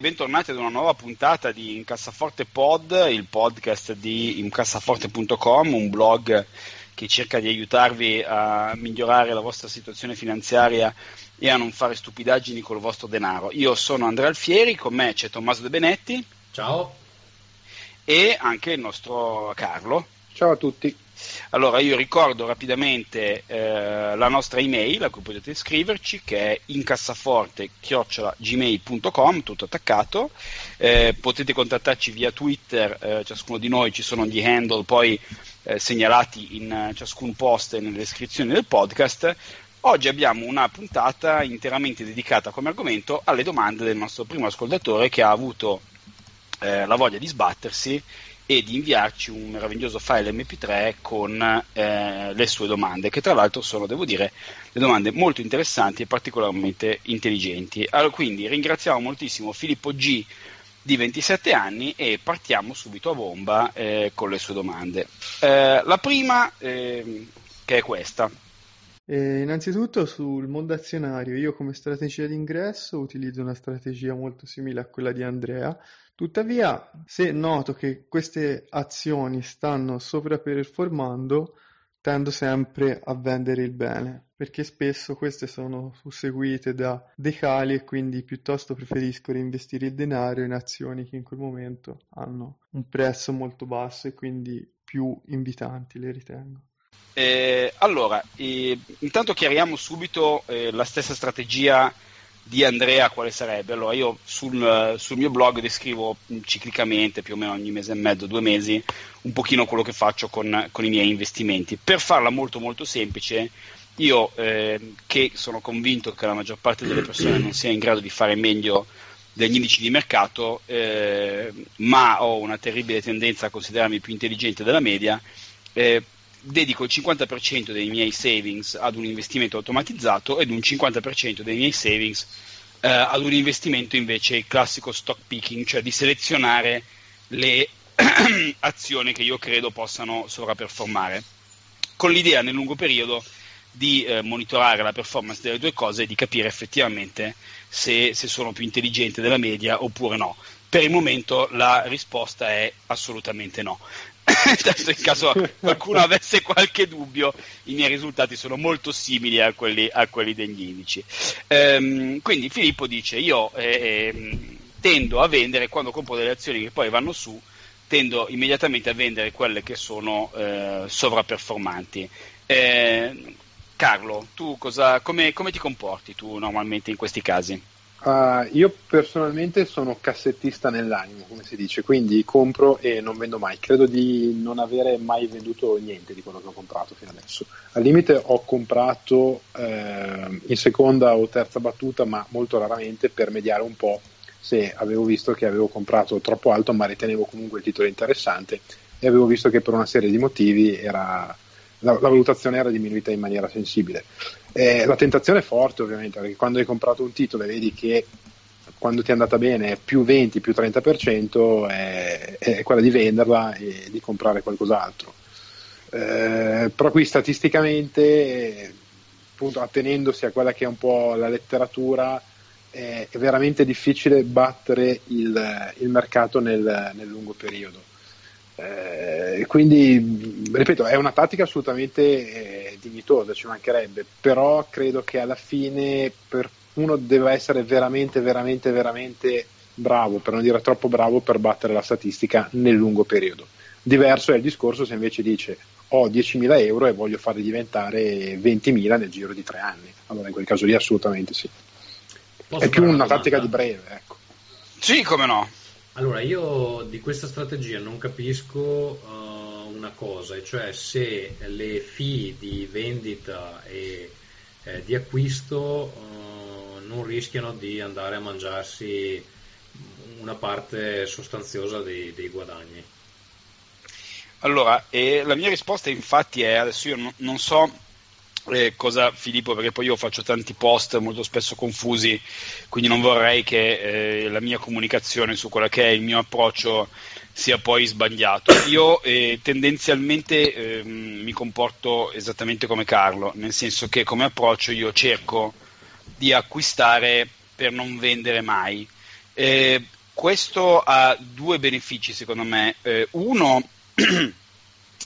Bentornati ad una nuova puntata di Incassaforte Pod, il podcast di incassaforte.com, un blog che cerca di aiutarvi a migliorare la vostra situazione finanziaria e a non fare stupidaggini col vostro denaro. Io sono Andrea Alfieri, con me c'è Tommaso De Benetti. Ciao. E anche il nostro Carlo. Ciao a tutti. Allora io ricordo rapidamente eh, la nostra email a cui potete scriverci che è incassaforte-gmail.com tutto attaccato. Eh, potete contattarci via Twitter eh, ciascuno di noi ci sono gli handle poi eh, segnalati in eh, ciascun post e nelle descrizioni del podcast. Oggi abbiamo una puntata interamente dedicata come argomento alle domande del nostro primo ascoltatore che ha avuto eh, la voglia di sbattersi e di inviarci un meraviglioso file MP3 con eh, le sue domande, che tra l'altro sono, devo dire, le domande molto interessanti e particolarmente intelligenti. Allora, quindi ringraziamo moltissimo Filippo G di 27 anni e partiamo subito a bomba eh, con le sue domande. Eh, la prima, ehm, che è questa. Eh, innanzitutto sul mondo azionario, io come strategia di ingresso utilizzo una strategia molto simile a quella di Andrea, Tuttavia, se noto che queste azioni stanno sovraperformando, tendo sempre a vendere il bene, perché spesso queste sono susseguite da decali e quindi piuttosto preferisco reinvestire il denaro in azioni che in quel momento hanno un prezzo molto basso e quindi più invitanti le ritengo. Eh, allora, eh, intanto chiariamo subito eh, la stessa strategia di Andrea quale sarebbe? Allora io sul, sul, mio blog descrivo ciclicamente, più o meno ogni mese e mezzo, due mesi, un pochino quello che faccio con, con i miei investimenti. Per farla molto molto semplice, io eh, che sono convinto che la maggior parte delle persone non sia in grado di fare meglio degli indici di mercato, eh, ma ho una terribile tendenza a considerarmi più intelligente della media, eh, dedico il 50% dei miei savings ad un investimento automatizzato ed un 50% dei miei savings eh, ad un investimento invece classico stock picking, cioè di selezionare le azioni che io credo possano sovraperformare, con l'idea nel lungo periodo di eh, monitorare la performance delle due cose e di capire effettivamente se, se sono più intelligente della media oppure no. Per il momento la risposta è assolutamente no. Adesso in caso qualcuno avesse qualche dubbio, i miei risultati sono molto simili a quelli, a quelli degli indici. Ehm, quindi Filippo dice: Io eh, tendo a vendere quando compro delle azioni che poi vanno su, tendo immediatamente a vendere quelle che sono eh, sovraperformanti. Eh, Carlo, tu cosa, come, come ti comporti tu normalmente in questi casi? Uh, io personalmente sono cassettista nell'animo, come si dice, quindi compro e non vendo mai. Credo di non avere mai venduto niente di quello che ho comprato fino adesso. Al limite ho comprato eh, in seconda o terza battuta, ma molto raramente per mediare un po' se avevo visto che avevo comprato troppo alto, ma ritenevo comunque il titolo interessante e avevo visto che per una serie di motivi era la, la, valutazione era diminuita in maniera sensibile. Eh, la tentazione è forte ovviamente, perché quando hai comprato un titolo e vedi che quando ti è andata bene più 20, più 30%, è, è quella di venderla e di comprare qualcos'altro. Eh, però qui statisticamente, appunto, attenendosi a quella che è un po' la letteratura, è veramente difficile battere il, il mercato nel, nel lungo periodo eh, quindi, ripeto, è una tattica assolutamente eh, dignitosa, ci mancherebbe, però credo che alla fine per uno deve essere veramente, veramente, veramente bravo, per non dire troppo bravo, per battere la statistica nel lungo periodo. Diverso è il discorso se invece dice ho 10.000 euro e voglio farli diventare 20.000 nel giro di tre anni. Allora in quel caso lì assolutamente sì. Posso è più una tattica di breve, ecco. Sì, come no. Allora, io di questa strategia non capisco uh, una cosa, e cioè se le fee di vendita e eh, di acquisto uh, non rischiano di andare a mangiarsi una parte sostanziosa dei, dei guadagni. Allora, eh, la mia risposta infatti è, adesso io non, non so eh, cosa Filippo, perché poi io faccio tanti post molto spesso confusi, quindi non vorrei che eh, la mia comunicazione su quello che è il mio approccio sia poi sbagliato. Io eh, tendenzialmente ehm, mi comporto esattamente come Carlo, nel senso che come approccio io cerco di acquistare per non vendere mai. Eh, questo ha due benefici secondo me. Eh, uno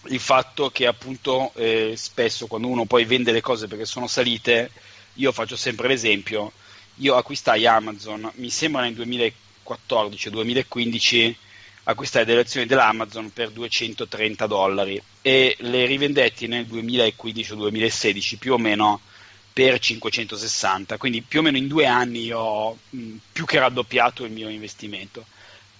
il fatto che appunto eh, spesso quando uno poi vende le cose perché sono salite, io faccio sempre l'esempio, io acquistai Amazon, mi sembra nel 2014-2015 acquistai delle azioni dell'Amazon per 230 dollari e le rivendetti nel 2015-2016 più o meno per 560, quindi più o meno in due anni ho mh, più che raddoppiato il mio investimento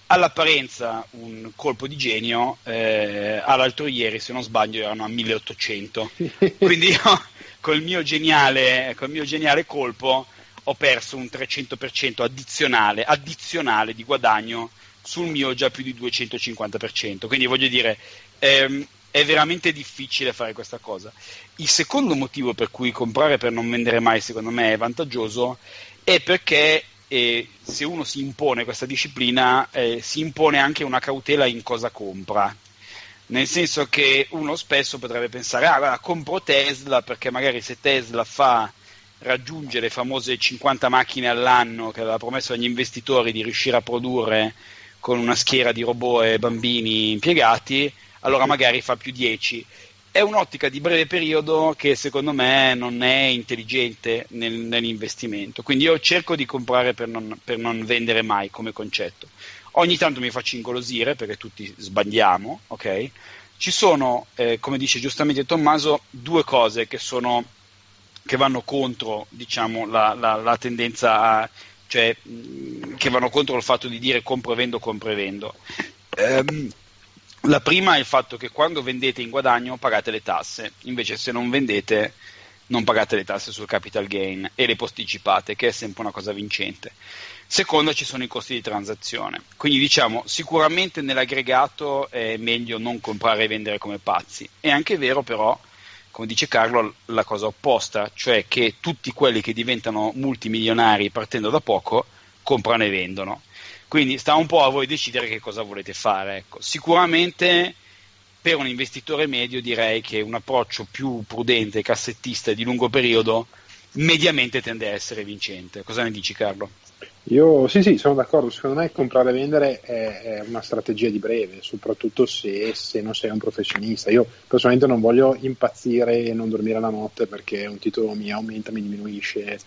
all'apparenza un colpo di genio, eh, all'altro ieri, se non sbaglio, erano a 1800. Quindi io col mio geniale, col mio geniale colpo ho perso un 300% addizionale, addizionale di guadagno sul mio già più di 250%. Quindi voglio dire, ehm, è veramente difficile fare questa cosa. Il secondo motivo per cui comprare per non vendere mai, secondo me, è vantaggioso è perché e se uno si impone questa disciplina, eh, si impone anche una cautela in cosa compra. Nel senso che uno spesso potrebbe pensare, ah, guarda, compro Tesla perché magari se Tesla fa raggiungere le famose 50 macchine all'anno che aveva promesso agli investitori di riuscire a produrre con una schiera di robot e bambini impiegati, allora magari fa più 10 è un'ottica di breve periodo che secondo me non è intelligente nel, nell'investimento. Quindi io cerco di comprare per non, per non, vendere mai come concetto. Ogni tanto mi faccio ingolosire perché tutti sbagliamo, ok? Ci sono, eh, come dice giustamente Tommaso, due cose che, sono, che vanno contro diciamo, la, la, la, tendenza a, cioè che vanno contro il fatto di dire compro e vendo, compro e vendo. Um, la prima è il fatto che quando vendete in guadagno pagate le tasse, invece se non vendete non pagate le tasse sul capital gain e le posticipate, che è sempre una cosa vincente. Seconda ci sono i costi di transazione, quindi diciamo sicuramente nell'aggregato è meglio non comprare e vendere come pazzi. È anche vero però, come dice Carlo, la cosa opposta, cioè che tutti quelli che diventano multimilionari partendo da poco comprano e vendono quindi sta un po' a voi decidere che cosa volete fare. Ecco. Sicuramente per un investitore medio direi che un approccio più prudente, cassettista e di lungo periodo mediamente tende a essere vincente. Cosa ne dici Carlo? Io sì, sì, sono d'accordo. Secondo me comprare e vendere è, è una strategia di breve, soprattutto se, se, non sei un professionista. Io personalmente non voglio impazzire e non dormire la notte perché un titolo mi aumenta, mi diminuisce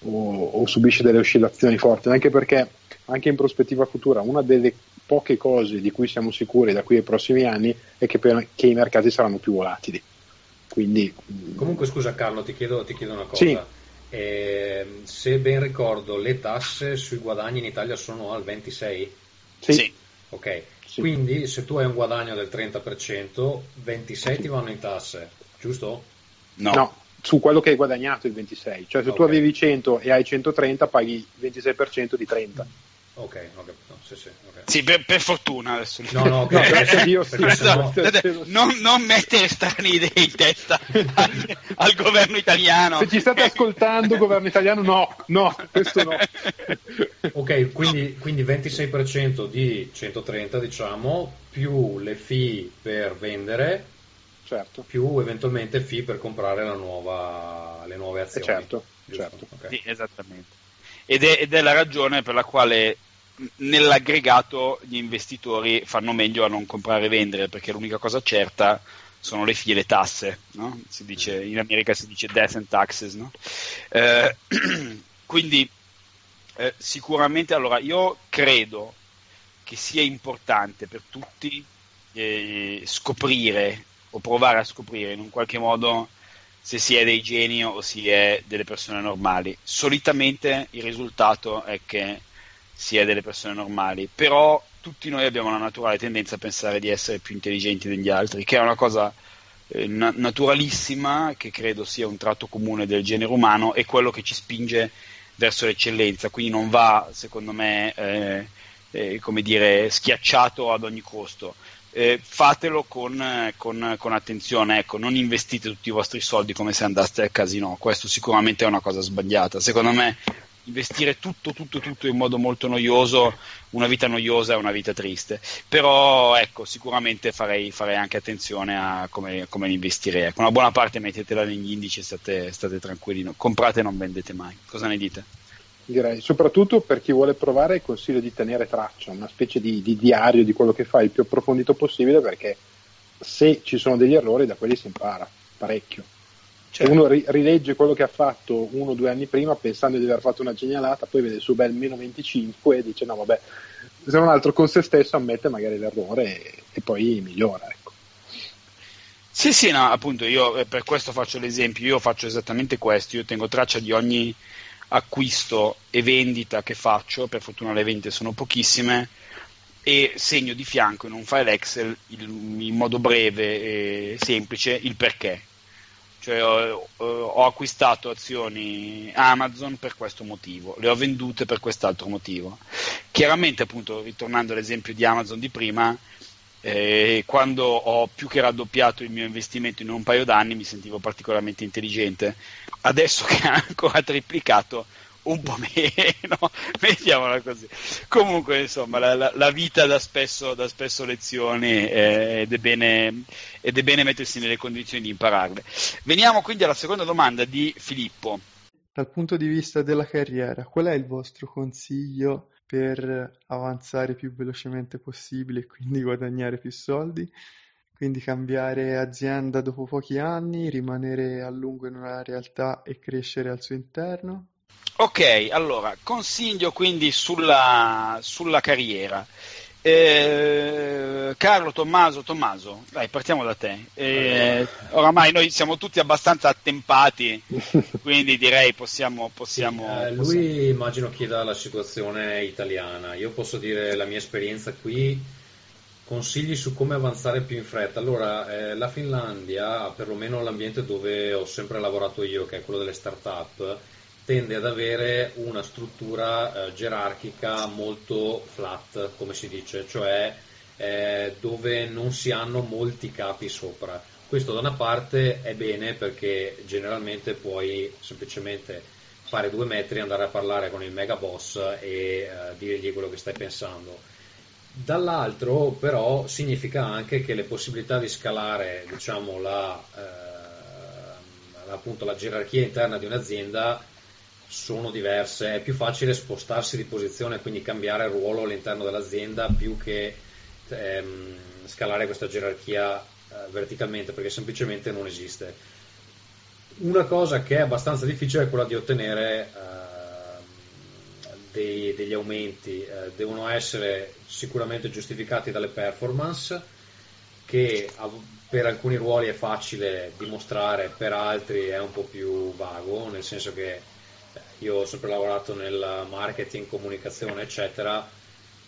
o, o subisce delle oscillazioni forti, anche perché anche in prospettiva futura, una delle poche cose di cui siamo sicuri da qui ai prossimi anni è che, per, che i mercati saranno più volatili. Quindi, mm, Comunque scusa Carlo, ti chiedo, ti chiedo una cosa. Sì. Eh, se ben ricordo, le tasse sui guadagni in Italia sono al 26? Sì. sì. Ok, sì. quindi se tu hai un guadagno del 30%, 26 ti vanno in tasse, giusto? No. no su quello che hai guadagnato il 26, cioè se okay. tu avevi 100 e hai 130 paghi il 26% di 30. Ok, ho capito. Sì, sì, okay. sì per, per, fortuna adesso. No, no, okay. no perché, io perché sennò... non, non, mettere strane idee in testa al, al, governo italiano. Se ci state ascoltando, governo italiano, no, no, questo no. ok, quindi, quindi 26% di 130, diciamo, più le fee per vendere, certo. più eventualmente fee per comprare nuova, le nuove azioni. Eh certo, certo. Okay. Sì, esattamente. Ed è, ed è la ragione per la quale nell'aggregato gli investitori fanno meglio a non comprare e vendere perché l'unica cosa certa sono le fie le tasse, no? dice, in America si dice death and taxes, no? eh, quindi eh, sicuramente allora io credo che sia importante per tutti eh, scoprire o provare a scoprire in un qualche modo se si è dei geni o si è delle persone normali. Solitamente il risultato è che si è delle persone normali, però tutti noi abbiamo la naturale tendenza a pensare di essere più intelligenti degli altri, che è una cosa eh, na- naturalissima, che credo sia un tratto comune del genere umano e quello che ci spinge verso l'eccellenza, quindi non va, secondo me, eh, eh, come dire, schiacciato ad ogni costo. Eh, fatelo con, con, con, attenzione, ecco, non investite tutti i vostri soldi come se andaste al casino, questo sicuramente è una cosa sbagliata. Secondo me investire tutto, tutto, tutto in modo molto noioso, una vita noiosa è una vita triste. Però ecco, sicuramente farei, farei anche attenzione a come, come investirei. Ecco, una buona parte mettetela negli indici e state, state tranquilli, comprate e non vendete mai. Cosa ne dite? Direi, soprattutto per chi vuole provare consiglio di tenere traccia, una specie di, di diario di quello che fa il più approfondito possibile perché se ci sono degli errori da quelli si impara parecchio. Certo. Uno ri- rilegge quello che ha fatto uno o due anni prima pensando di aver fatto una genialata, poi vede il suo bel meno 25 e dice no vabbè, se non altro con se stesso ammette magari l'errore e, e poi migliora. Ecco. Sì, sì, no, appunto io eh, per questo faccio l'esempio, io faccio esattamente questo, io tengo traccia di ogni acquisto e vendita che faccio, per fortuna le vendite sono pochissime, e segno di fianco in un file Excel il, in modo breve e semplice il perché cioè ho, ho, acquistato azioni Amazon per questo motivo, le ho vendute per quest'altro motivo. Chiaramente, appunto, ritornando all'esempio di Amazon di prima, eh, quando ho più che raddoppiato il mio investimento in un paio d'anni mi sentivo particolarmente intelligente. Adesso che ha ancora triplicato, un po' meno, mettiamola così. Comunque, insomma, la, la, vita dà spesso, dà spesso lezioni eh, ed, è bene, ed, è bene, mettersi nelle condizioni di impararle. Veniamo quindi alla seconda domanda di Filippo. Dal punto di vista della carriera, qual è il vostro consiglio per avanzare più velocemente possibile e quindi guadagnare più soldi? Quindi cambiare azienda dopo pochi anni, rimanere a lungo in una realtà e crescere al suo interno? Ok, allora, consiglio quindi sulla, sulla carriera. Eh, Carlo, Tommaso, Tommaso, dai, partiamo da te. Eh, oramai noi siamo tutti abbastanza attempati, quindi direi possiamo... possiamo, sì, eh, lui possiamo... immagino chieda la situazione italiana. Io posso dire la mia esperienza qui, consigli su come avanzare più in fretta. Allora, eh, la Finlandia, perlomeno l'ambiente dove ho sempre lavorato io, che è quello delle start-up, tende ad avere una struttura eh, gerarchica molto flat, come si dice, cioè eh, dove non si hanno molti capi sopra. Questo da una parte è bene perché generalmente puoi semplicemente fare due metri, andare a parlare con il mega boss e eh, dirgli quello che stai pensando. Dall'altro però significa anche che le possibilità di scalare diciamo, la, eh, la gerarchia interna di un'azienda sono diverse, è più facile spostarsi di posizione, quindi cambiare ruolo all'interno dell'azienda più che ehm, scalare questa gerarchia eh, verticalmente, perché semplicemente non esiste. Una cosa che è abbastanza difficile è quella di ottenere eh, dei, degli aumenti, eh, devono essere sicuramente giustificati dalle performance, che per alcuni ruoli è facile dimostrare, per altri è un po' più vago, nel senso che io ho sempre lavorato nel marketing, comunicazione, eccetera.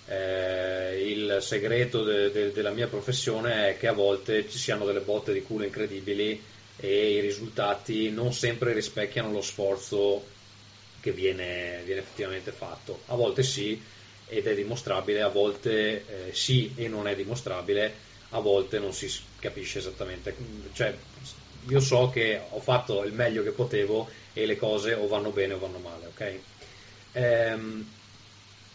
Eh, il segreto de, de, della mia professione è che a volte ci siano delle botte di culo incredibili e i risultati non sempre rispecchiano lo sforzo che viene, viene effettivamente fatto. A volte sì ed è dimostrabile, a volte eh, sì e non è dimostrabile, a volte non si capisce esattamente. Cioè, io so che ho fatto il meglio che potevo e le cose o vanno bene o vanno male, ok? Ehm,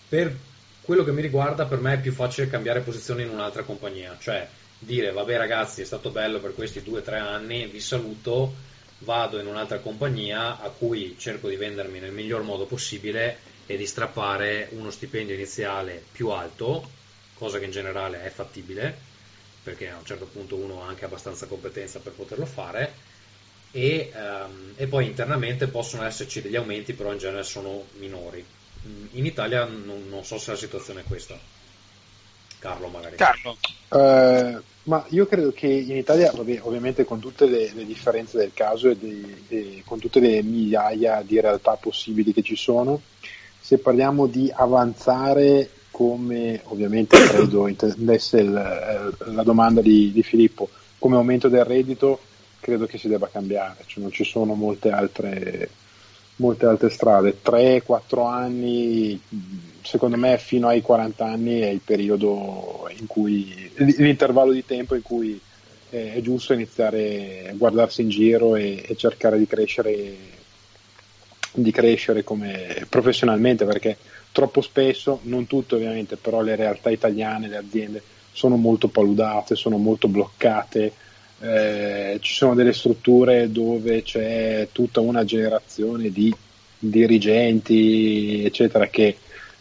per quello che mi riguarda, per me è più facile cambiare posizione in un'altra compagnia, cioè dire vabbè ragazzi è stato bello per questi due o tre anni, vi saluto, vado in un'altra compagnia a cui cerco di vendermi nel miglior modo possibile e di strappare uno stipendio iniziale più alto, cosa che in generale è fattibile, perché a un certo punto uno ha anche abbastanza competenza per poterlo fare, e, um, e, poi internamente possono esserci degli aumenti, però in genere sono minori. Mm, in Italia non, non so se la situazione è questa. Carlo magari. Carlo. Uh, ma io credo che in Italia, vabbè, ovviamente con tutte le, le differenze del caso e, dei, e, con tutte le migliaia di realtà possibili che ci sono, se parliamo di avanzare come ovviamente credo intendesse il, la domanda di, di Filippo, come aumento del reddito, credo che si debba cambiare, cioè non ci sono molte altre, molte altre strade. 3-4 anni secondo me fino ai 40 anni è il periodo in cui, l'intervallo di tempo in cui è giusto iniziare a guardarsi in giro e, e cercare di crescere, di crescere come professionalmente perché troppo spesso, non tutte ovviamente, però le realtà italiane, le aziende sono molto paludate, sono molto bloccate, eh, ci sono delle strutture dove c'è tutta una generazione di dirigenti, eccetera, che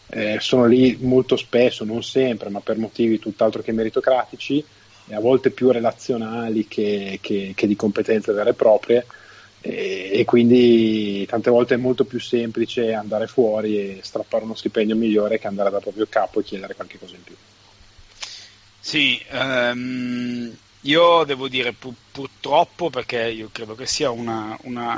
eh, sono lì molto spesso, non sempre, ma per motivi tutt'altro che meritocratici e a volte più relazionali che, che, che di competenze vere e proprie e, e, quindi tante volte è molto più semplice andare fuori e strappare uno stipendio migliore che andare dal proprio capo e chiedere qualche cosa in più. Sì, um, io devo dire pur, purtroppo perché io credo che sia una, una,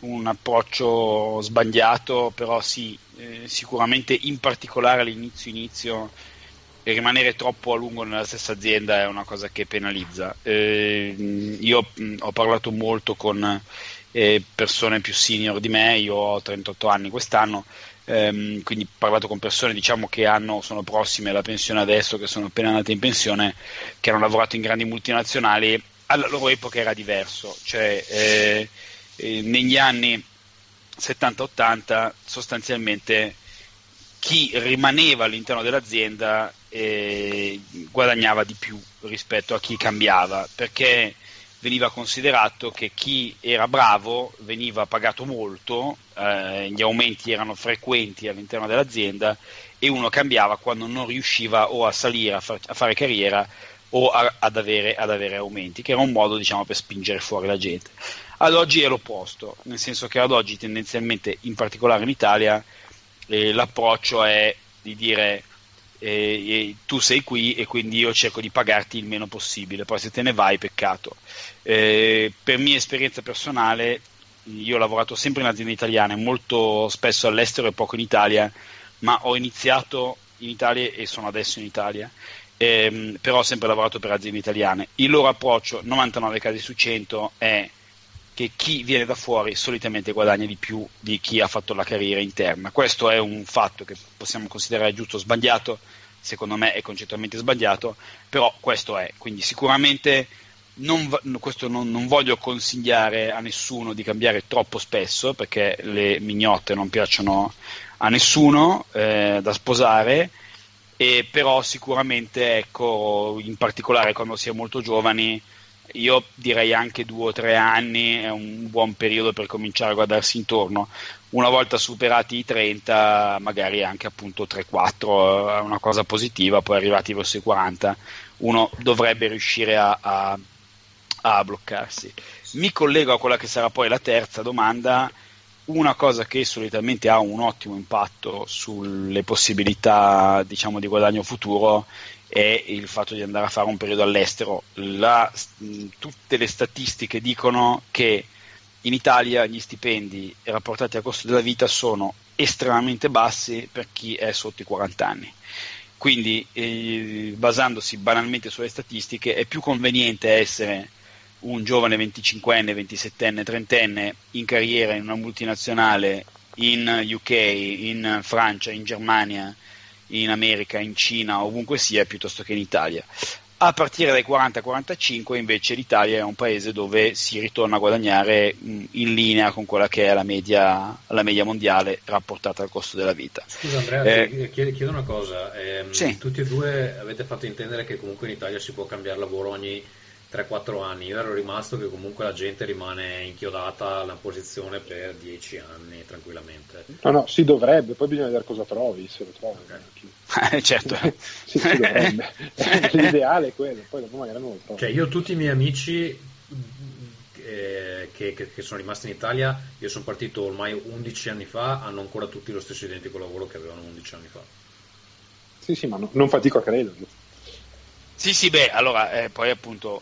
un approccio sbagliato, però sì, eh, sicuramente in particolare all'inizio inizio rimanere troppo a lungo nella stessa azienda è una cosa che penalizza. Eh, io mh, ho parlato molto con eh, persone più senior di me, io ho 38 anni quest'anno, ehm, quindi parlato con persone diciamo, che hanno, sono prossime alla pensione adesso, che sono appena andate in pensione, che hanno lavorato in grandi multinazionali, alla loro epoca era diverso, cioè eh, eh negli anni 70-80 sostanzialmente chi rimaneva all'interno dell'azienda eh, guadagnava di più rispetto a chi cambiava, perché veniva considerato che chi era bravo veniva pagato molto, eh, gli aumenti erano frequenti all'interno dell'azienda e uno cambiava quando non riusciva o a salire, a, far, a fare carriera o a, ad, avere, ad, avere, aumenti, che era un modo diciamo, per spingere fuori la gente. Ad oggi è l'opposto, nel senso che ad oggi tendenzialmente, in particolare in Italia, eh, l'approccio è di dire eh, tu sei qui e quindi io cerco di pagarti il meno possibile, poi se te ne vai peccato. Eh, per mia esperienza personale, io ho lavorato sempre in aziende italiane, molto spesso all'estero e poco in Italia, ma ho iniziato in Italia e sono adesso in Italia. Ehm, però ho sempre lavorato per aziende italiane. Il loro approccio, 99 casi su 100, è che chi viene da fuori solitamente guadagna di più di chi ha fatto la carriera interna. Questo è un fatto che possiamo considerare giusto o sbagliato, secondo me è concettualmente sbagliato, però questo è. Quindi sicuramente non, questo non, non, voglio consigliare a nessuno di cambiare troppo spesso perché le mignotte non piacciono a nessuno eh, da sposare, e però sicuramente ecco, in particolare quando si è molto giovani io direi anche due o tre anni è un buon periodo per cominciare a guardarsi intorno. Una volta superati i 30, magari anche appunto 3-4 è una cosa positiva, poi arrivati verso i 40, uno dovrebbe riuscire a, a, a bloccarsi. Mi collego a quella che sarà poi la terza domanda. Una cosa che solitamente ha un ottimo impatto sulle possibilità diciamo, di guadagno futuro è il fatto di andare a fare un periodo all'estero. La, tutte le statistiche dicono che in Italia gli stipendi rapportati al costo della vita sono estremamente bassi per chi è sotto i 40 anni. Quindi, eh, basandosi banalmente sulle statistiche, è più conveniente essere un giovane 25enne, 27enne, 30enne in carriera in una multinazionale in UK, in Francia, in Germania, in America, in Cina, ovunque sia, piuttosto che in Italia. A partire dai 40-45 invece l'Italia è un paese dove si ritorna a guadagnare in linea con quella che è la media, la media mondiale rapportata al costo della vita. Scusa Andrea, eh, chiedo, chiedo, una cosa, eh, sì. tutti e due avete fatto intendere che comunque in Italia si può cambiare lavoro ogni 3-4 anni. Io ero rimasto che comunque la gente rimane inchiodata alla posizione per 10 anni tranquillamente. No, no, si dovrebbe, poi bisogna vedere cosa trovi, se lo trovi. Okay. certo. sì, si dovrebbe. L'ideale è quello, poi dopo magari non lo trovi. Cioè, io tutti i miei amici eh, che, che, che, sono rimasti in Italia, io sono partito ormai 11 anni fa, hanno ancora tutti lo stesso identico lavoro che avevano 11 anni fa. Sì, sì, ma no, non fatico a crederlo. Sì, sì, beh, allora, eh, poi appunto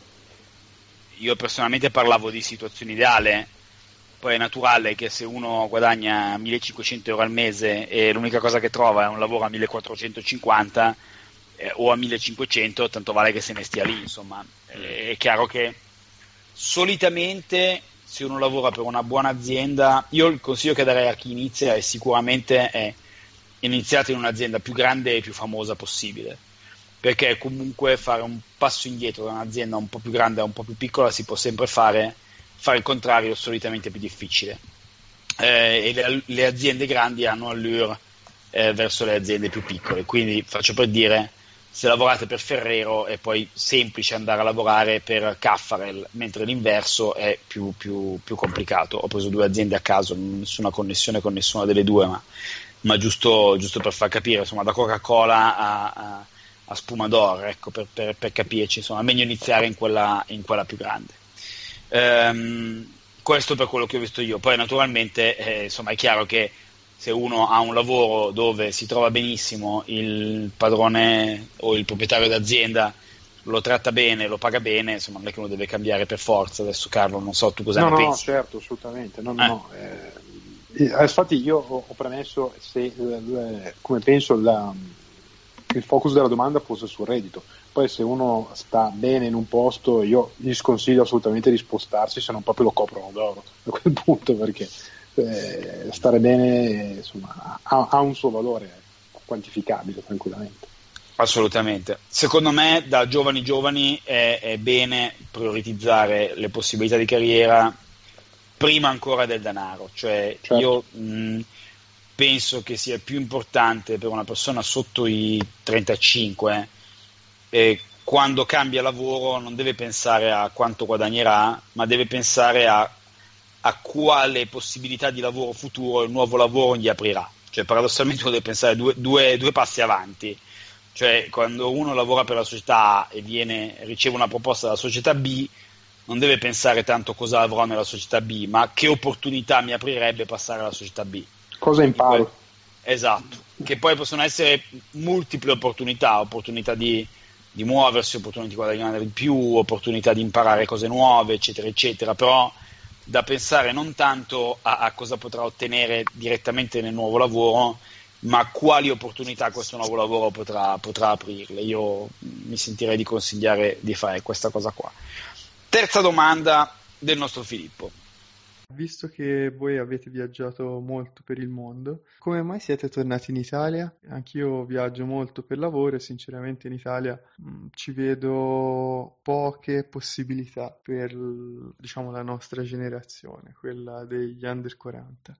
io personalmente parlavo di situazione ideale, poi è naturale che se uno guadagna 1500 euro al mese e l'unica cosa che trova è un lavoro a 1450 eh, o a 1500, tanto vale che se ne stia lì, insomma. Eh, è chiaro che solitamente se uno lavora per una buona azienda, io il consiglio che darei a chi inizia è sicuramente è iniziate in un'azienda più grande e più famosa possibile, perché comunque fare un passo indietro da un'azienda un po' più grande a un po' più piccola si può sempre fare, fare il contrario è solitamente più difficile. Eh, e le, le, aziende grandi hanno allure eh, verso le aziende più piccole, quindi faccio per dire se lavorate per Ferrero è poi semplice andare a lavorare per Caffarel, mentre l'inverso è più, più, più complicato. Ho preso due aziende a caso, nessuna connessione con nessuna delle due, ma, ma giusto, giusto, per far capire, insomma, da Coca-Cola a, a, a Spumador, ecco, per, per, per, capirci, insomma, meglio iniziare in quella, in quella più grande. Ehm, questo per quello che ho visto io. Poi naturalmente eh, insomma, è chiaro che se uno ha un lavoro dove si trova benissimo, il padrone o il proprietario d'azienda lo tratta bene, lo paga bene, insomma non è che uno deve cambiare per forza. Adesso Carlo, non so tu cosa no, ne no, pensi. No, certo, assolutamente. No, eh. no, eh, eh, infatti io ho, premesso se, eh, come penso la, il focus della domanda fosse sul reddito. Poi se uno sta bene in un posto, io gli sconsiglio assolutamente di spostarsi se non proprio lo coprono d'oro a quel punto perché eh, stare bene insomma, ha, ha, un suo valore quantificabile tranquillamente. Assolutamente. Secondo me da giovani giovani è, è bene prioritizzare le possibilità di carriera prima ancora del denaro. Cioè certo. io mh, penso che sia più importante per una persona sotto i 35 eh, quando cambia lavoro non deve pensare a quanto guadagnerà, ma deve pensare a a quale possibilità di lavoro futuro il nuovo lavoro gli aprirà. Cioè, paradossalmente uno deve pensare due, due, due passi avanti. Cioè, quando uno lavora per la società A e viene, riceve una proposta dalla società B, non deve pensare tanto cosa avrò nella società B, ma che opportunità mi aprirebbe passare alla società B. Cosa imparo? Esatto, che poi possono essere multiple opportunità, opportunità di, di muoversi, opportunità di guadagnare di più, opportunità di imparare cose nuove, eccetera, eccetera, però da pensare non tanto a, a, cosa potrà ottenere direttamente nel nuovo lavoro, ma quali opportunità questo nuovo lavoro potrà, potrà aprirle. Io mi sentirei di consigliare di fare questa cosa qua. Terza domanda del nostro Filippo. Visto che voi avete viaggiato molto per il mondo, come mai siete tornati in Italia? Anch'io viaggio molto per lavoro e sinceramente in Italia mh, mm, ci vedo poche possibilità per diciamo, la nostra generazione, quella degli under 40.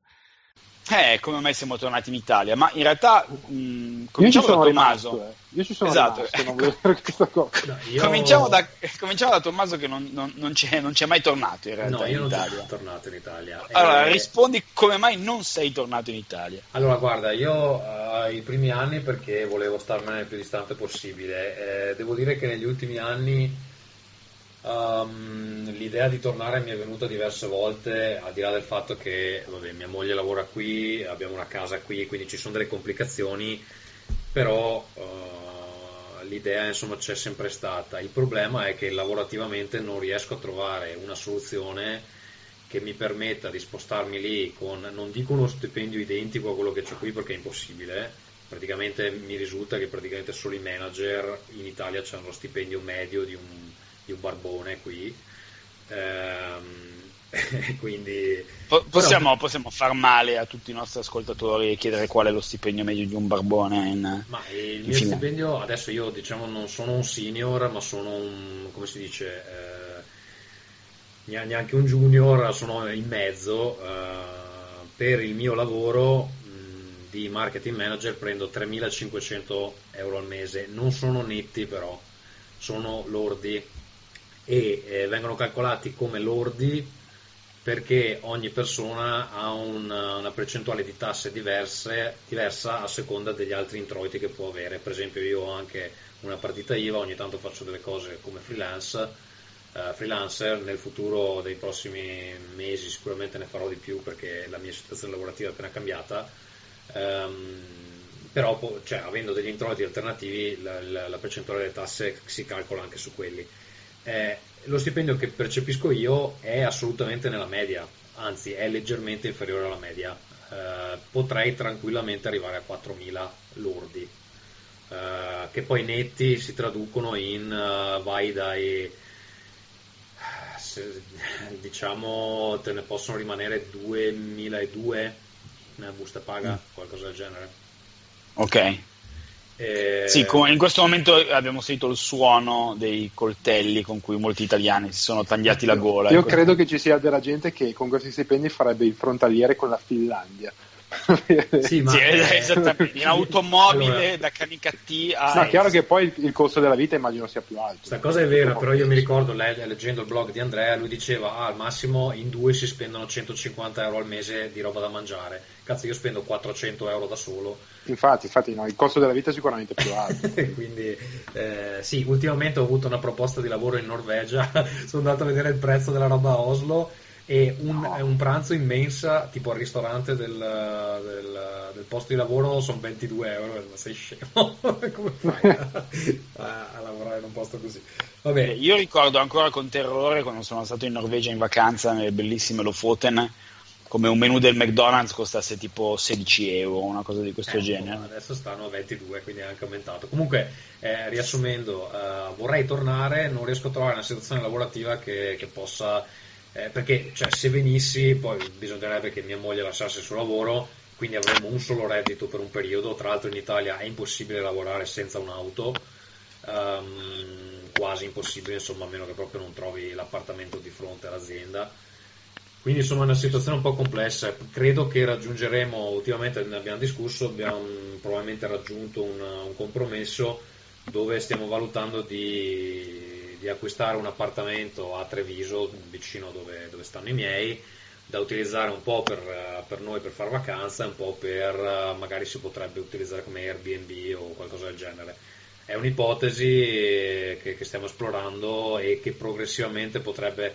Eh, come mai siamo tornati in Italia? Ma in realtà mh, cominciamo da Tommaso. Rimasto, eh. Io ci sono esatto. rimasto. No, io... cominciamo, da, cominciamo, da, Tommaso che non, non, non, c'è, non, c'è, mai tornato in realtà no, io in non Italia. sono tornato in Italia. Allora, e... rispondi come mai non sei tornato in Italia. Allora, guarda, io uh, i primi anni perché volevo starmene il più distante possibile. Eh, devo dire che negli ultimi anni Um, l'idea di tornare mi è venuta diverse volte, al di là del fatto che vabbè, mia moglie lavora qui, abbiamo una casa qui, quindi ci sono delle complicazioni, però uh, l'idea insomma c'è sempre stata. Il problema è che lavorativamente non riesco a trovare una soluzione che mi permetta di spostarmi lì con, non dico uno stipendio identico a quello che ho qui perché è impossibile, praticamente mi risulta che praticamente solo i manager in Italia hanno lo stipendio medio di un di un barbone qui. Ehm, quindi po- possiamo, però... possiamo, far male a tutti i nostri ascoltatori e chiedere qual è lo stipendio medio di un barbone in, ma il in mio finale. stipendio adesso io diciamo non sono un senior ma sono un come si dice eh, neanche un junior sono in mezzo eh, per il mio lavoro mh, di marketing manager prendo 3500 euro al mese non sono netti però sono lordi e eh, vengono calcolati come lordi perché ogni persona ha una, una percentuale di tasse diverse, diversa a seconda degli altri introiti che può avere. Per esempio io ho anche una partita IVA, ogni tanto faccio delle cose come freelance, uh, freelancer, nel futuro dei prossimi mesi sicuramente ne farò di più perché la mia situazione lavorativa è appena cambiata. Um, però cioè, avendo degli introiti alternativi la, la, la percentuale delle tasse si calcola anche su quelli eh, lo stipendio che percepisco io è assolutamente nella media, anzi è leggermente inferiore alla media. Eh, potrei tranquillamente arrivare a 4.000 lordi, eh, che poi netti si traducono in uh, vai dai se, diciamo te ne possono rimanere 2.000 una busta paga, mm. qualcosa del genere. Ok. Eh... Sì, in questo momento abbiamo sentito il suono dei coltelli con cui molti italiani si sono tagliati la gola. Io credo che ci sia della gente che con questi stipendi farebbe il frontaliere con la Finlandia. sì, ma sì, è... esattamente in automobile allora... da Canicattì a no, chiaro che poi il, il, costo della vita immagino sia più alto. Questa cosa è vera però io mi ricordo leggendo il blog di Andrea lui diceva ah, al massimo in due si spendono 150 euro al mese di roba da mangiare. Cazzo io spendo 400 euro da solo. Infatti, infatti no, il costo della vita è sicuramente più alto. Quindi eh, sì ultimamente ho avuto una proposta di lavoro in Norvegia sono andato a vedere il prezzo della roba a Oslo e un, no. un, pranzo in mensa tipo al ristorante del, del, del posto di lavoro sono 22 euro ma sei scemo come fai a, a, a, lavorare in un posto così Vabbè. io ricordo ancora con terrore quando sono stato in Norvegia in vacanza nelle bellissime Lofoten come un menù del McDonald's costasse tipo 16 euro una cosa di questo eh, genere adesso stanno a 22 quindi è anche aumentato comunque eh, riassumendo uh, vorrei tornare non riesco a trovare una situazione lavorativa che, che possa eh, perché cioè, se venissi poi bisognerebbe che mia moglie lasciasse il suo lavoro, quindi avremmo un solo reddito per un periodo, tra l'altro in Italia è impossibile lavorare senza un'auto, um, quasi impossibile, insomma, a meno che proprio non trovi l'appartamento di fronte all'azienda. Quindi insomma è una situazione un po' complessa, credo che raggiungeremo, ultimamente ne abbiamo discusso, abbiamo probabilmente raggiunto un, un compromesso dove stiamo valutando di di acquistare un appartamento a Treviso, vicino dove, dove stanno i miei, da utilizzare un po' per, per, noi per fare vacanza un po' per magari si potrebbe utilizzare come Airbnb o qualcosa del genere. È un'ipotesi che, che stiamo esplorando e che progressivamente potrebbe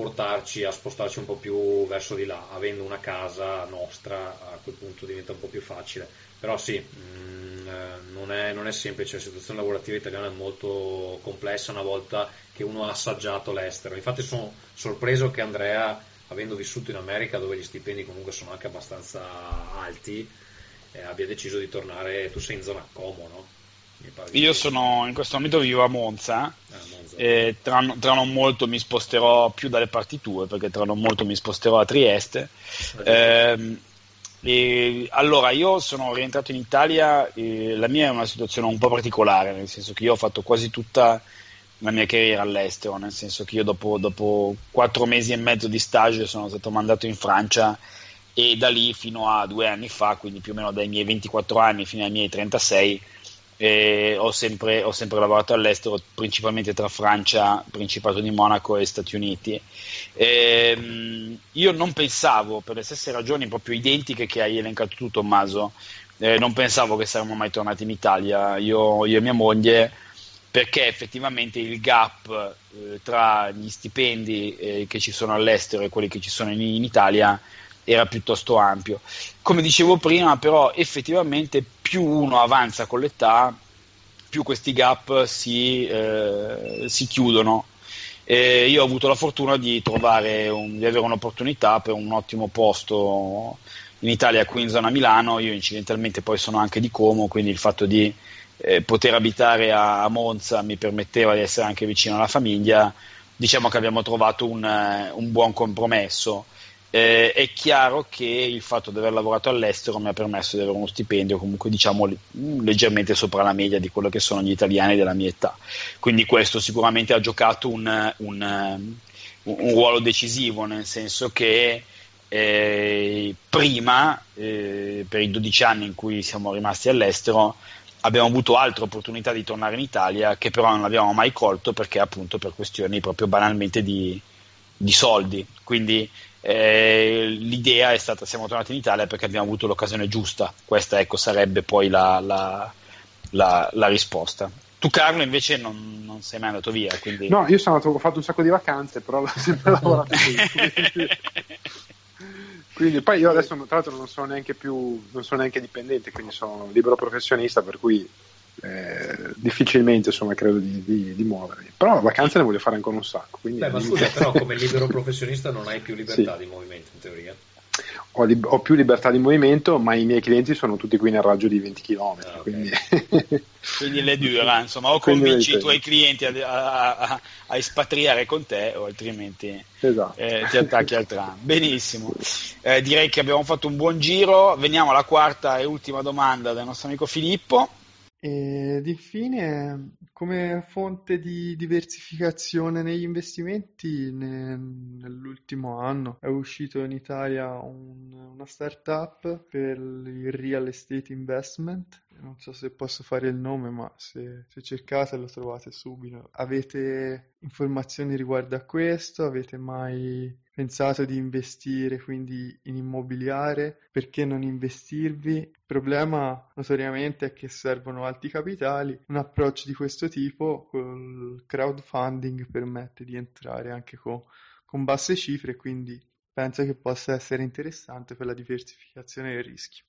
portarci a spostarci un po' più verso di là, avendo una casa nostra a quel punto diventa un po' più facile. Però sì, mh, mm, eh, non è, non è, semplice, la situazione lavorativa italiana è molto complessa una volta che uno ha assaggiato l'estero. Infatti sono sorpreso che Andrea, avendo vissuto in America dove gli stipendi comunque sono anche abbastanza alti, eh, abbia deciso di tornare, tu sei in zona Como, no? Io sono in questo momento vivo a Monza, ah, Monza. e tra, tra, non molto mi sposterò più dalle parti tue perché tra non molto mi sposterò a Trieste. Eh, e, allora, io sono rientrato in Italia, la mia è una situazione un po' particolare, nel senso che io ho fatto quasi tutta la mia carriera all'estero, nel senso che io dopo, dopo quattro mesi e mezzo di stage sono stato mandato in Francia e da lì fino a due anni fa, quindi più o meno dai miei 24 anni fino ai miei 36, eh, ho, sempre, ho, sempre, lavorato all'estero, principalmente tra Francia, Principato di Monaco e Stati Uniti. Eh, io non pensavo, per le stesse ragioni proprio identiche che hai elencato tu, Tommaso, eh, non pensavo che saremmo mai tornati in Italia, io, io e mia moglie, perché effettivamente il gap eh, tra gli stipendi eh, che ci sono all'estero e quelli che ci sono in, in Italia era piuttosto ampio. Come dicevo prima, però, effettivamente più uno avanza con l'età, più questi gap si, eh, si chiudono. E io ho avuto la fortuna di, un, di avere un'opportunità per un ottimo posto in Italia, qui in zona Milano. Io incidentalmente poi sono anche di Como, quindi il fatto di eh, poter abitare a, a, Monza mi permetteva di essere anche vicino alla famiglia. Diciamo che abbiamo trovato un, un buon compromesso. Eh, è chiaro che il fatto di aver lavorato all'estero mi ha permesso di avere uno stipendio comunque diciamo leggermente sopra la media di quello che sono gli italiani della mia età. Quindi questo sicuramente ha giocato un, un, un ruolo decisivo, nel senso che eh, prima, eh, per i 12 anni in cui siamo rimasti all'estero, abbiamo avuto altre opportunità di tornare in Italia che però non abbiamo mai colto perché appunto per questioni proprio banalmente di, di soldi. Quindi eh, l'idea è stata siamo tornati in Italia perché abbiamo avuto l'occasione giusta. Questa ecco, sarebbe poi la, la, la, la risposta. Tu Carlo invece non, non, sei mai andato via quindi... no io sono andato, ho fatto un sacco di vacanze però ho sempre lavorato qui. Quindi poi io adesso tra l'altro non sono neanche più non sono neanche dipendente quindi sono libero professionista per cui eh, difficilmente insomma credo di, di, di, muovermi però vacanze ne voglio fare ancora un sacco Beh, ma scusa però come libero professionista non hai più libertà sì. di movimento in teoria ho, li- ho, più libertà di movimento, ma i miei clienti sono tutti qui nel raggio di 20 km. Ah, okay. quindi... quindi le dura, insomma, o convinci i tuoi clienti a, a, a, a, espatriare con te, o altrimenti esatto. eh, ti attacchi al tram. Benissimo, eh, direi che abbiamo fatto un buon giro. Veniamo alla quarta e ultima domanda del nostro amico Filippo. Ed infine, come fonte di diversificazione negli investimenti, ne- nell'ultimo anno è uscito in Italia un- una startup per il real estate investment. Non so se posso fare il nome, ma se, se cercate lo trovate subito. Avete informazioni riguardo a questo? Avete mai pensato di investire quindi in immobiliare, perché non investirvi? Il problema notoriamente è che servono alti capitali, un approccio di questo tipo col crowdfunding permette di entrare anche con, con basse cifre, quindi penso che possa essere interessante per la diversificazione del rischio.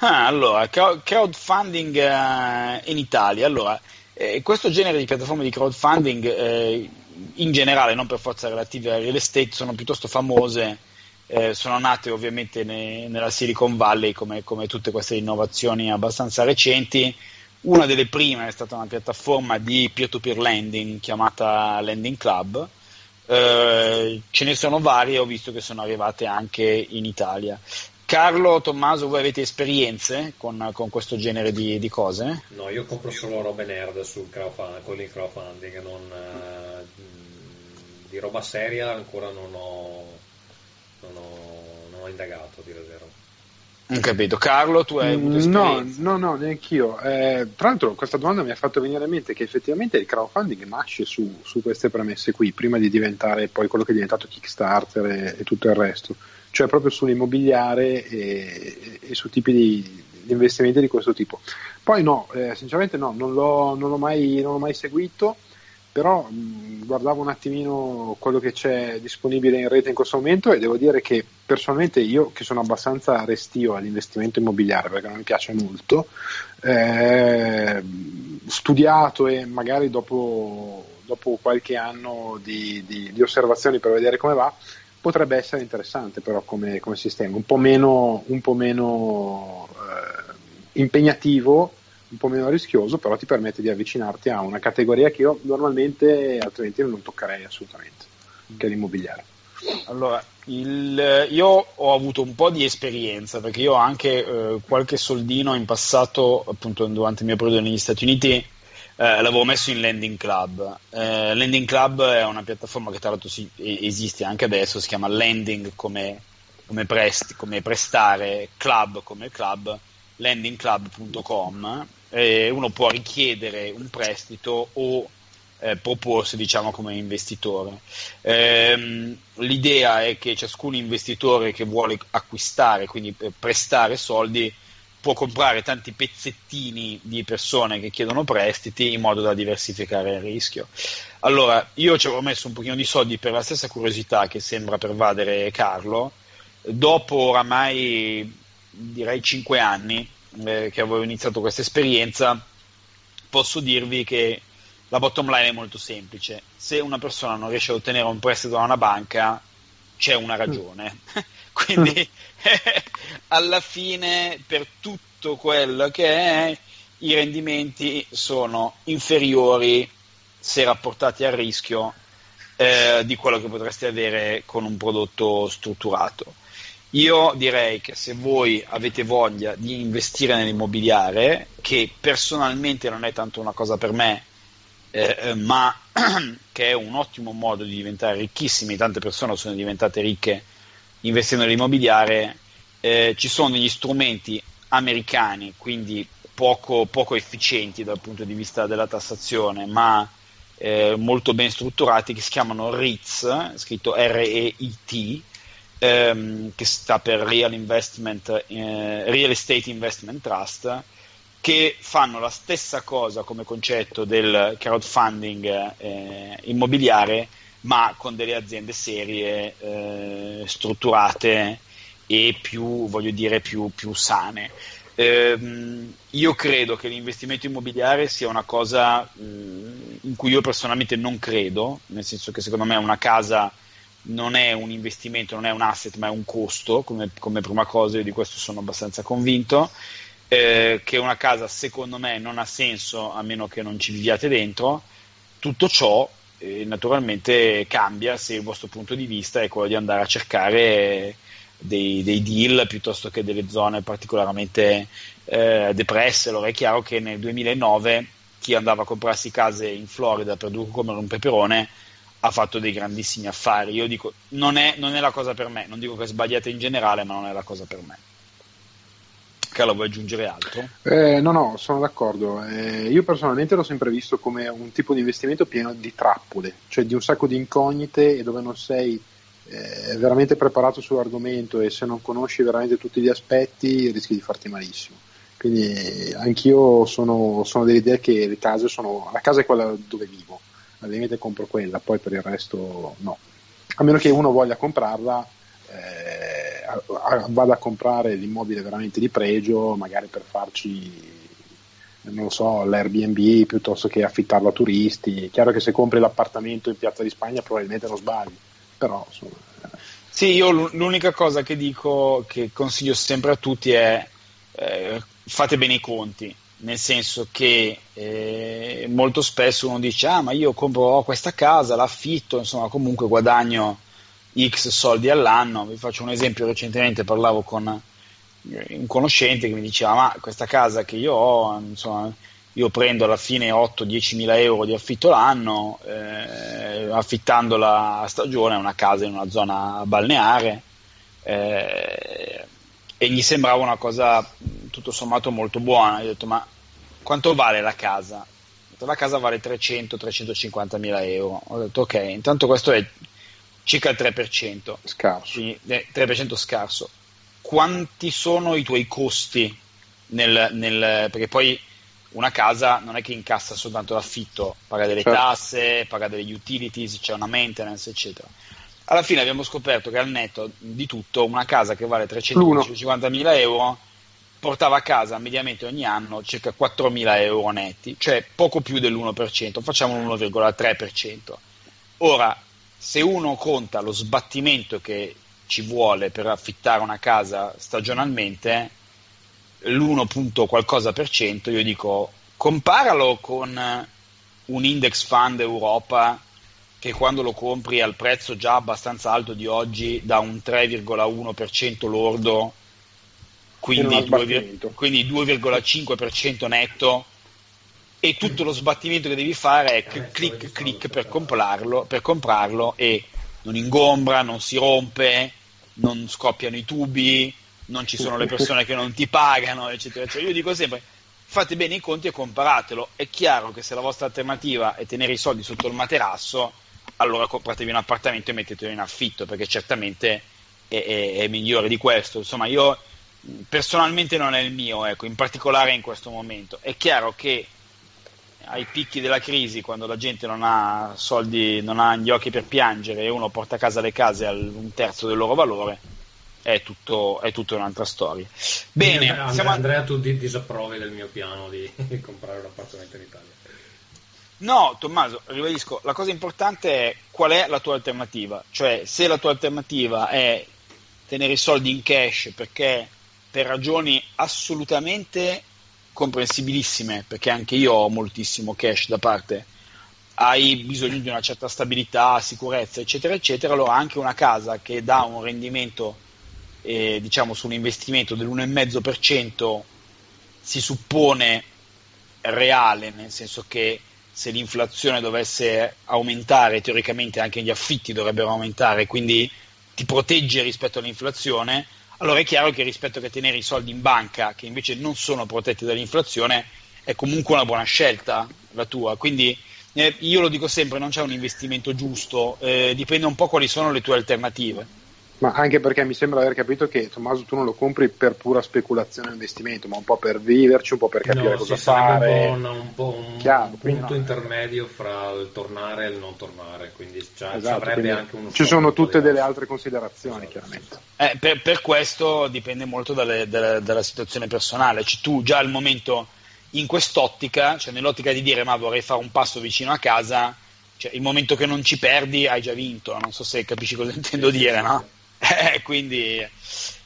Ah, allora, crowdfunding eh, in Italia. Allora, eh, questo genere di piattaforme di crowdfunding eh, in generale, non per forza relative al real estate, sono piuttosto famose, eh, sono nate ovviamente ne, nella Silicon Valley come, come, tutte queste innovazioni abbastanza recenti. Una delle prime è stata una piattaforma di peer-to-peer lending chiamata Lending Club. Eh, ce ne sono varie, ho visto che sono arrivate anche in Italia. Carlo, Tommaso, voi avete esperienze con, con questo genere di, di, cose? No, io compro solo robe nerd sul crowdfunding, con il crowdfunding, non, eh, di roba seria ancora non ho, non ho, non ho indagato, dire vero. Non capito. Carlo, tu hai avuto esperienza? No, no, no, neanch'io. Eh, tra l'altro questa domanda mi ha fatto venire in mente che effettivamente il crowdfunding nasce su, su queste premesse qui, prima di diventare poi quello che è diventato Kickstarter e, e tutto il resto cioè proprio sull'immobiliare e, e su tipi di, di, investimenti di questo tipo. Poi no, eh, sinceramente no, non l'ho, non, l'ho mai, non l'ho, mai, seguito, però mh, guardavo un attimino quello che c'è disponibile in rete in questo momento e devo dire che personalmente io che sono abbastanza restio all'investimento immobiliare perché non mi piace molto, eh, studiato e magari dopo, dopo qualche anno di, di, di osservazioni per vedere come va, potrebbe essere interessante però come, come sistema, un po' meno, un po meno eh, impegnativo, un po' meno rischioso, però ti permette di avvicinarti a una categoria che io normalmente altrimenti non toccherei assolutamente, che è l'immobiliare. Allora, il, io ho avuto un po' di esperienza perché io ho anche eh, qualche soldino in passato, appunto durante il mio periodo negli Stati Uniti, eh, l'avevo messo in Landing Club. Eh, Landing Club è una piattaforma che tra l'altro si, esiste anche adesso, si chiama Landing come, come, prest, come prestare, club come club, landingclub.com e uno può richiedere un prestito o eh, proporsi diciamo come investitore. Eh, l'idea è che ciascun investitore che vuole acquistare, quindi prestare soldi, può comprare tanti pezzettini di persone che chiedono prestiti in modo da diversificare il rischio. Allora, io ci avevo messo un pochino di soldi per la stessa curiosità che sembra pervadere Carlo. Dopo oramai direi 5 anni eh, che avevo iniziato questa esperienza, posso dirvi che la bottom line è molto semplice. Se una persona non riesce ad ottenere un prestito da una banca, c'è una ragione. Quindi alla fine per tutto quello che è i rendimenti sono inferiori se rapportati al rischio eh, di quello che potreste avere con un prodotto strutturato. Io direi che se voi avete voglia di investire nell'immobiliare, che personalmente non è tanto una cosa per me, eh, eh ma che è un ottimo modo di diventare ricchissimi, tante persone sono diventate ricche investendo nell'immobiliare, eh, ci sono degli strumenti americani, quindi poco, poco, efficienti dal punto di vista della tassazione, ma eh, molto ben strutturati, che si chiamano REITs, scritto R-E-I-T, ehm, che sta per Real, eh, Real Estate Investment Trust, che fanno la stessa cosa come concetto del crowdfunding eh, immobiliare, ma con delle aziende serie, eh, strutturate e più, voglio dire, più, più sane. Eh, io credo che l'investimento immobiliare sia una cosa mh, in cui io personalmente non credo, nel senso che secondo me una casa non è un investimento, non è un asset, ma è un costo, come, come prima cosa, io di questo sono abbastanza convinto, eh, che una casa secondo me non ha senso a meno che non ci viviate dentro, tutto ciò eh, naturalmente cambia se il vostro punto di vista è quello di andare a cercare dei, dei deal piuttosto che delle zone particolarmente eh, depresse. Allora è chiaro che nel 2009 chi andava a comprarsi case in Florida per due come un peperone ha fatto dei grandissimi affari. Io dico, non è, non è la cosa per me, non dico che è sbagliata in generale, ma non è la cosa per me. Carlo, vuoi aggiungere altro? Eh, no, no, sono d'accordo. Eh, io personalmente l'ho sempre visto come un tipo di investimento pieno di trappole, cioè di un sacco di incognite e dove non sei eh, veramente preparato sull'argomento e se non conosci veramente tutti gli aspetti rischi di farti malissimo. Quindi anch'io sono, sono dell'idea che le case sono, la casa è quella dove vivo, limite compro quella, poi per il resto no. A meno che uno voglia comprarla, eh, vada a comprare l'immobile veramente di pregio, magari per farci non lo so, l'Airbnb piuttosto che affittarlo a turisti. È chiaro che se compri l'appartamento in Piazza di Spagna probabilmente non sbagli, però insomma... Sì, io l'unica cosa che dico, che consiglio sempre a tutti è eh, fate bene i conti, nel senso che eh, molto spesso uno dice ah ma io compro questa casa, l'affitto, insomma comunque guadagno X soldi all'anno. Vi faccio un esempio, recentemente parlavo con un conoscente che mi diceva ma questa casa che io ho, insomma, io prendo alla fine 8-10 mila euro di affitto l'anno, eh, affittandola a stagione, è una casa in una zona balneare, eh, e gli sembrava una cosa tutto sommato molto buona. Gli ho detto ma quanto vale la casa? La casa vale 300-350 mila euro. Ho detto ok, intanto questo è circa il 3%. Scarso. Quindi, 3% scarso. Quanti sono i tuoi costi nel, nel, perché poi una casa non è che incassa soltanto l'affitto, paga delle certo. tasse, paga delle utilities, c'è una maintenance, eccetera. Alla fine abbiamo scoperto che al netto di tutto una casa che vale 350 mila euro portava a casa mediamente ogni anno circa 4 mila euro netti, cioè poco più dell'1%, facciamo l'1,3%. Ora, se uno conta lo sbattimento che ci vuole per affittare una casa stagionalmente, l'1 qualcosa per cento, io dico comparalo con un index fund Europa che quando lo compri al prezzo già abbastanza alto di oggi da un 3,1% lordo, quindi, 2, quindi 2,5% netto, e tutto lo sbattimento che devi fare è clic clic per comprarlo, per comprarlo e non ingombra, non si rompe, non scoppiano i tubi, non ci sono le persone che non ti pagano, eccetera, eccetera. Io dico sempre, fate bene i conti e comparatelo. È chiaro che se la vostra alternativa è tenere i soldi sotto il materasso, allora compratevi un appartamento e mettetelo in affitto, perché certamente è, è, è migliore di questo. Insomma, io personalmente non è il mio, ecco, in particolare in questo momento. È chiaro che ai picchi della crisi, quando la gente non ha soldi, non ha gli occhi per piangere e uno porta a casa le case a un terzo del loro valore, è tutto, è tutta un'altra storia. Bene, Andrea, siamo... Andrea, tu disapprovi del mio piano di comprare un appartamento in Italia. No, Tommaso, ribadisco, la cosa importante è qual è la tua alternativa, cioè se la tua alternativa è tenere i soldi in cash perché per ragioni assolutamente comprensibilissime, perché anche io ho moltissimo cash da parte, hai bisogno di una certa stabilità, sicurezza, eccetera, eccetera, allora anche una casa che dà un rendimento, eh, diciamo, su un investimento dell'1,5% si suppone reale, nel senso che se l'inflazione dovesse aumentare, teoricamente anche gli affitti dovrebbero aumentare, quindi ti protegge rispetto all'inflazione, allora è chiaro che rispetto a tenere i soldi in banca, che invece non sono protetti dall'inflazione, è comunque una buona scelta la tua. Quindi eh, io lo dico sempre, non c'è un investimento giusto, eh, dipende un po' quali sono le tue alternative. Ma anche perché mi sembra aver capito che Tommaso tu non lo compri per pura speculazione e investimento, ma un po' per viverci, un po' per capire no, cosa sì, fare. Un po', un, po un, Chiaro, un punto no. intermedio fra il tornare e il non tornare, quindi cioè, esatto, quindi anche uno ci sono tutte delle altre considerazioni, esatto, chiaramente. Eh, per, per, questo dipende molto dalle, dalle, dalla situazione personale. Cioè, tu già al momento in quest'ottica, cioè nell'ottica di dire ma vorrei fare un passo vicino a casa, cioè, il momento che non ci perdi hai già vinto, non so se capisci cosa intendo dire, no? Eh, quindi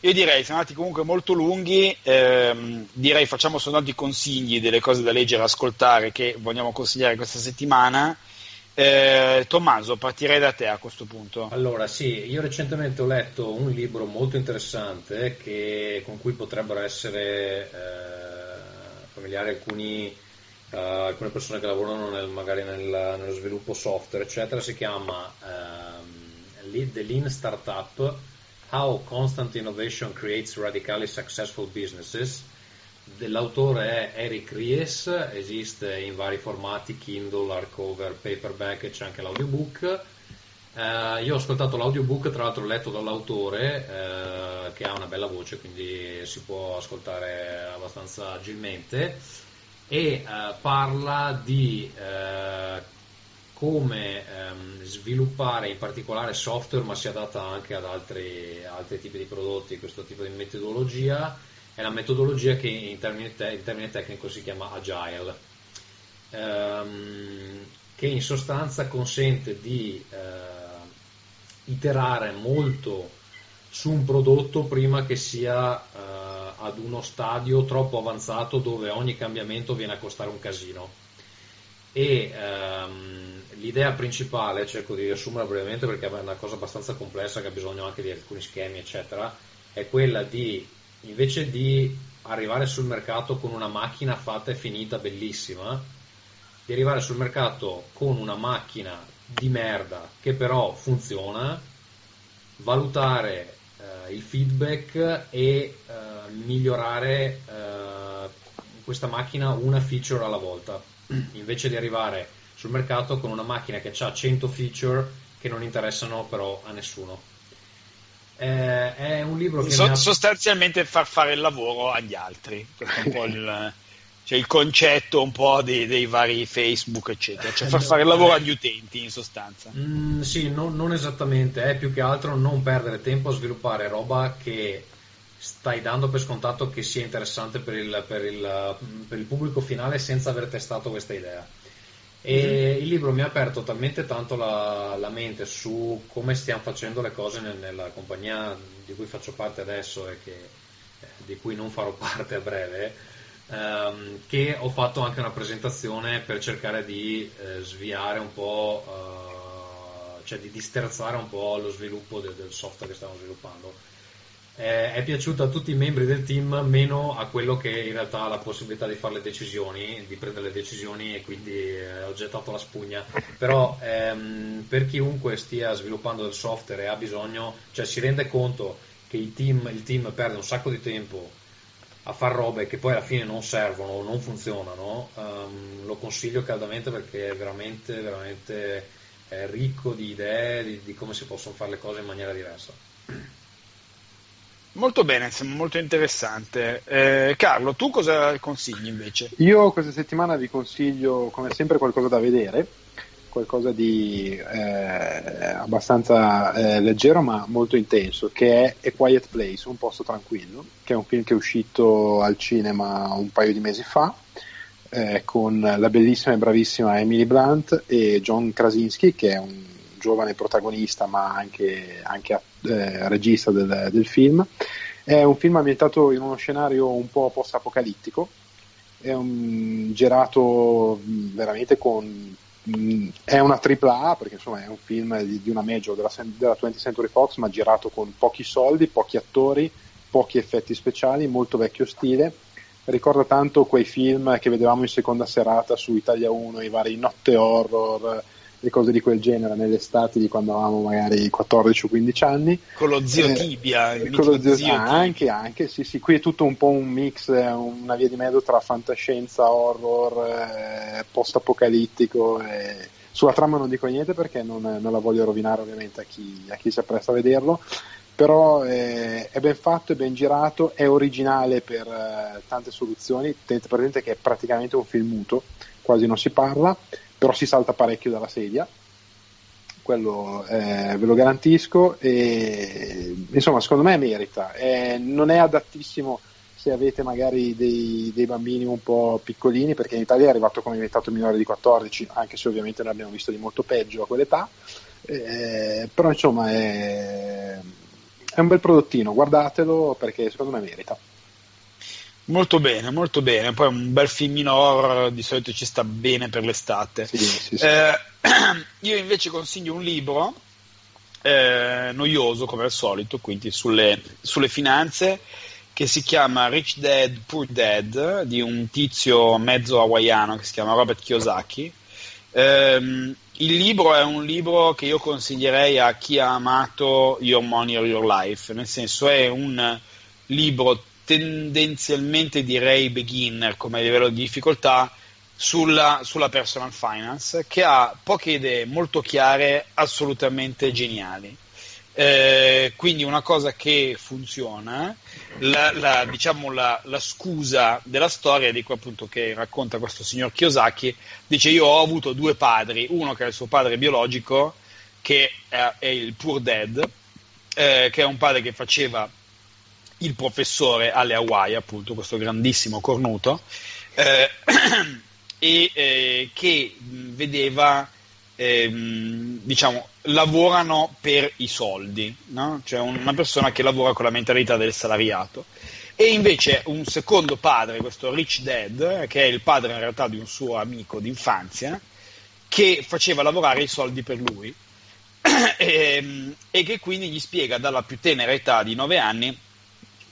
io direi, siamo andati comunque molto lunghi, ehm, direi facciamo soltanto i consigli delle cose da leggere e ascoltare che vogliamo consigliare questa settimana. Eh, Tommaso, partirei da te a questo punto. Allora, sì, io recentemente ho letto un libro molto interessante che, con cui potrebbero essere eh, familiari alcuni, uh, alcune persone che lavorano nel, magari nel, nello sviluppo software, eccetera. Si chiama um, The Lean Startup How Constant Innovation Creates Radically Successful Businesses L'autore è Eric Ries, esiste in vari formati, Kindle, hardcover, paperback e c'è anche l'audiobook. Eh, io ho ascoltato l'audiobook, tra l'altro letto dall'autore, eh, che ha una bella voce, quindi si può ascoltare abbastanza agilmente, e eh, parla di eh, come ehm, sviluppare in particolare software, ma si adatta anche ad altri, altri tipi di prodotti, questo tipo di metodologia è la metodologia che in termine, te- in termine tecnico si chiama agile, ehm, che in sostanza consente di eh, iterare molto su un prodotto prima che sia eh, ad uno stadio troppo avanzato dove ogni cambiamento viene a costare un casino. E ehm, l'idea principale, cerco di riassumere brevemente perché è una cosa abbastanza complessa che ha bisogno anche di alcuni schemi, eccetera, è quella di invece di arrivare sul mercato con una macchina fatta e finita bellissima, di arrivare sul mercato con una macchina di merda che però funziona, valutare eh, il feedback e eh, migliorare eh, questa macchina una feature alla volta, invece di arrivare sul mercato con una macchina che ha 100 feature che non interessano però a nessuno. Eh, è un libro che so, ha... sostanzialmente far fare il lavoro agli altri, questo è un po' il, cioè il concetto un po' dei, dei, vari Facebook, eccetera, cioè far fare il lavoro agli utenti in sostanza. Mm, sì, no, non esattamente, è più che altro non perdere tempo a sviluppare roba che stai dando per scontato che sia interessante per il, per il, per il pubblico finale senza aver testato questa idea. E mm-hmm. il libro mi ha aperto talmente tanto la, la, mente su come stiamo facendo le cose nel, nella compagnia di cui faccio parte adesso e che, eh, di cui non farò parte a breve, ehm, che ho fatto anche una presentazione per cercare di eh, sviare un po', eh, cioè di disterzare un po' lo sviluppo del, del software che stiamo sviluppando eh, è piaciuto a tutti i membri del team, meno a quello che in realtà ha la possibilità di fare le decisioni, di prendere le decisioni e quindi eh, ho gettato la spugna. Però ehm, per chiunque stia sviluppando del software e ha bisogno, cioè si rende conto che il team, il team perde un sacco di tempo a fare robe che poi alla fine non servono o non funzionano, um, lo consiglio caldamente perché è veramente, veramente è ricco di idee di, di come si possono fare le cose in maniera diversa. Molto bene, molto interessante. Eh, Carlo, tu cosa consigli invece? Io questa settimana vi consiglio, come sempre, qualcosa da vedere, qualcosa di eh, abbastanza eh, leggero ma molto intenso, che è A Quiet Place, un posto tranquillo, che è un film che è uscito al cinema un paio di mesi fa, eh, con la bellissima e bravissima Emily Blunt e John Krasinski, che è un giovane protagonista ma anche, anche eh, regista del, del, film. È un film ambientato in uno scenario un po' post-apocalittico, è un, girato veramente con... è una tripla A perché insomma è un film di, di una major della, della 20th Century Fox ma girato con pochi soldi, pochi attori, pochi effetti speciali, molto vecchio stile ricorda tanto quei film che vedevamo in seconda serata su Italia 1, i vari notte horror, e cose di quel genere nell'estate di quando avevamo magari 14 o 15 anni. Con lo zio eh, Tibia, con lo zio, zio ah, anche, anche, sì, sì, qui è tutto un po' un mix, una via di mezzo tra fantascienza, horror, eh, post-apocalittico. Eh. Sulla trama non dico niente perché non, non la voglio rovinare ovviamente a chi, a chi si appresta a vederlo, però eh, è ben fatto, è ben girato, è originale per eh, tante soluzioni, tenete presente che è praticamente un film muto, quasi non si parla, però si salta parecchio dalla sedia, quello eh, ve lo garantisco, e insomma secondo me merita, eh, non è adattissimo se avete magari dei, dei, bambini un po' piccolini, perché in Italia è arrivato come diventato minore di 14, anche se ovviamente ne abbiamo visto di molto peggio a quell'età, eh, però insomma è, è un bel prodottino, guardatelo perché secondo me merita. Molto bene, molto bene. Poi un bel film horror di solito ci sta bene per l'estate. Sì, sì, sì. Eh, io invece consiglio un libro eh, noioso come al solito, quindi sulle, sulle, finanze, che si chiama Rich Dad Poor Dad di un tizio mezzo hawaiano che si chiama Robert Kiyosaki. Eh, il libro è un libro che io consiglierei a chi ha amato Your Money or Your Life, nel senso è un libro tendenzialmente direi beginner come livello di difficoltà sulla, sulla, personal finance che ha poche idee molto chiare, assolutamente geniali. Eh, quindi una cosa che funziona, la, la, diciamo la, la, scusa della storia di cui appunto che racconta questo signor Kiyosaki, dice io ho avuto due padri, uno che è il suo padre biologico, che è, è il Poor Dad, eh, che è un padre che faceva il professore alle Hawaii, appunto, questo grandissimo cornuto, eh, e eh, che vedeva, ehm, diciamo, lavorano per i soldi, no? cioè una persona che lavora con la mentalità del salariato. E invece un secondo padre, questo Rich Dad, che è il padre in realtà di un suo amico d'infanzia, che faceva lavorare i soldi per lui e, ehm, e che quindi gli spiega dalla più tenera età di 9 anni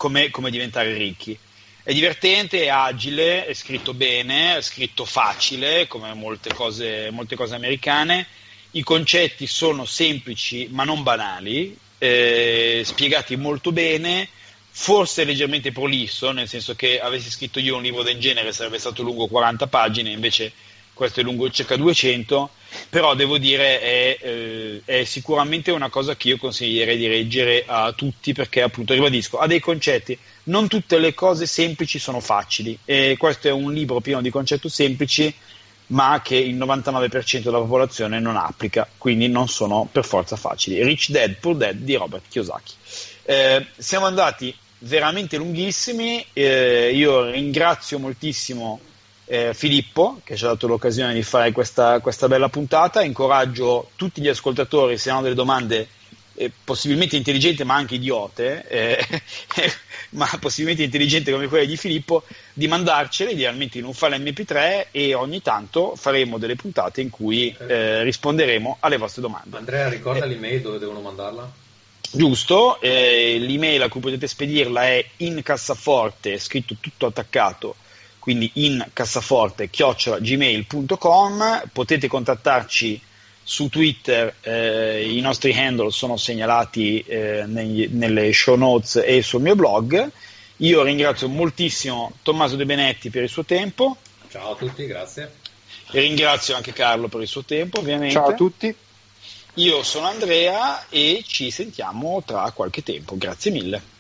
come, come diventare ricchi. È divertente, è agile, è scritto bene, è scritto facile, come molte cose, molte cose americane. I concetti sono semplici ma non banali, eh, spiegati molto bene, forse leggermente prolisso, nel senso che avessi scritto io un libro del genere sarebbe stato lungo 40 pagine, invece questo è lungo circa 200, però devo dire è, eh, è, sicuramente una cosa che io consiglierei di leggere a tutti perché appunto ribadisco, ha dei concetti, non tutte le cose semplici sono facili e questo è un libro pieno di concetti semplici ma che il 99% della popolazione non applica, quindi non sono per forza facili. Rich Dad, Poor Dad di Robert Kiyosaki. Eh, siamo andati veramente lunghissimi, eh, io ringrazio moltissimo eh, Filippo che ci ha dato l'occasione di fare questa, questa, bella puntata. Incoraggio tutti gli ascoltatori, se hanno delle domande eh, possibilmente intelligenti ma anche idiote, eh, ma possibilmente intelligenti come quelle di Filippo, di mandarcele idealmente in un file MP3 e ogni tanto faremo delle puntate in cui eh, risponderemo alle vostre domande. Andrea, ricorda l'email dove devono mandarla? Giusto, eh, l'email a cui potete spedirla è in cassaforte, scritto tutto attaccato, quindi in cassaforte chiocciolagmail.com potete contattarci su Twitter eh, i nostri handle sono segnalati eh, negli, nelle show notes e sul mio blog. Io ringrazio moltissimo Tommaso De Benetti per il suo tempo. Ciao a tutti, grazie. E ringrazio anche Carlo per il suo tempo ovviamente. Ciao a tutti. Io sono Andrea e ci sentiamo tra qualche tempo. Grazie mille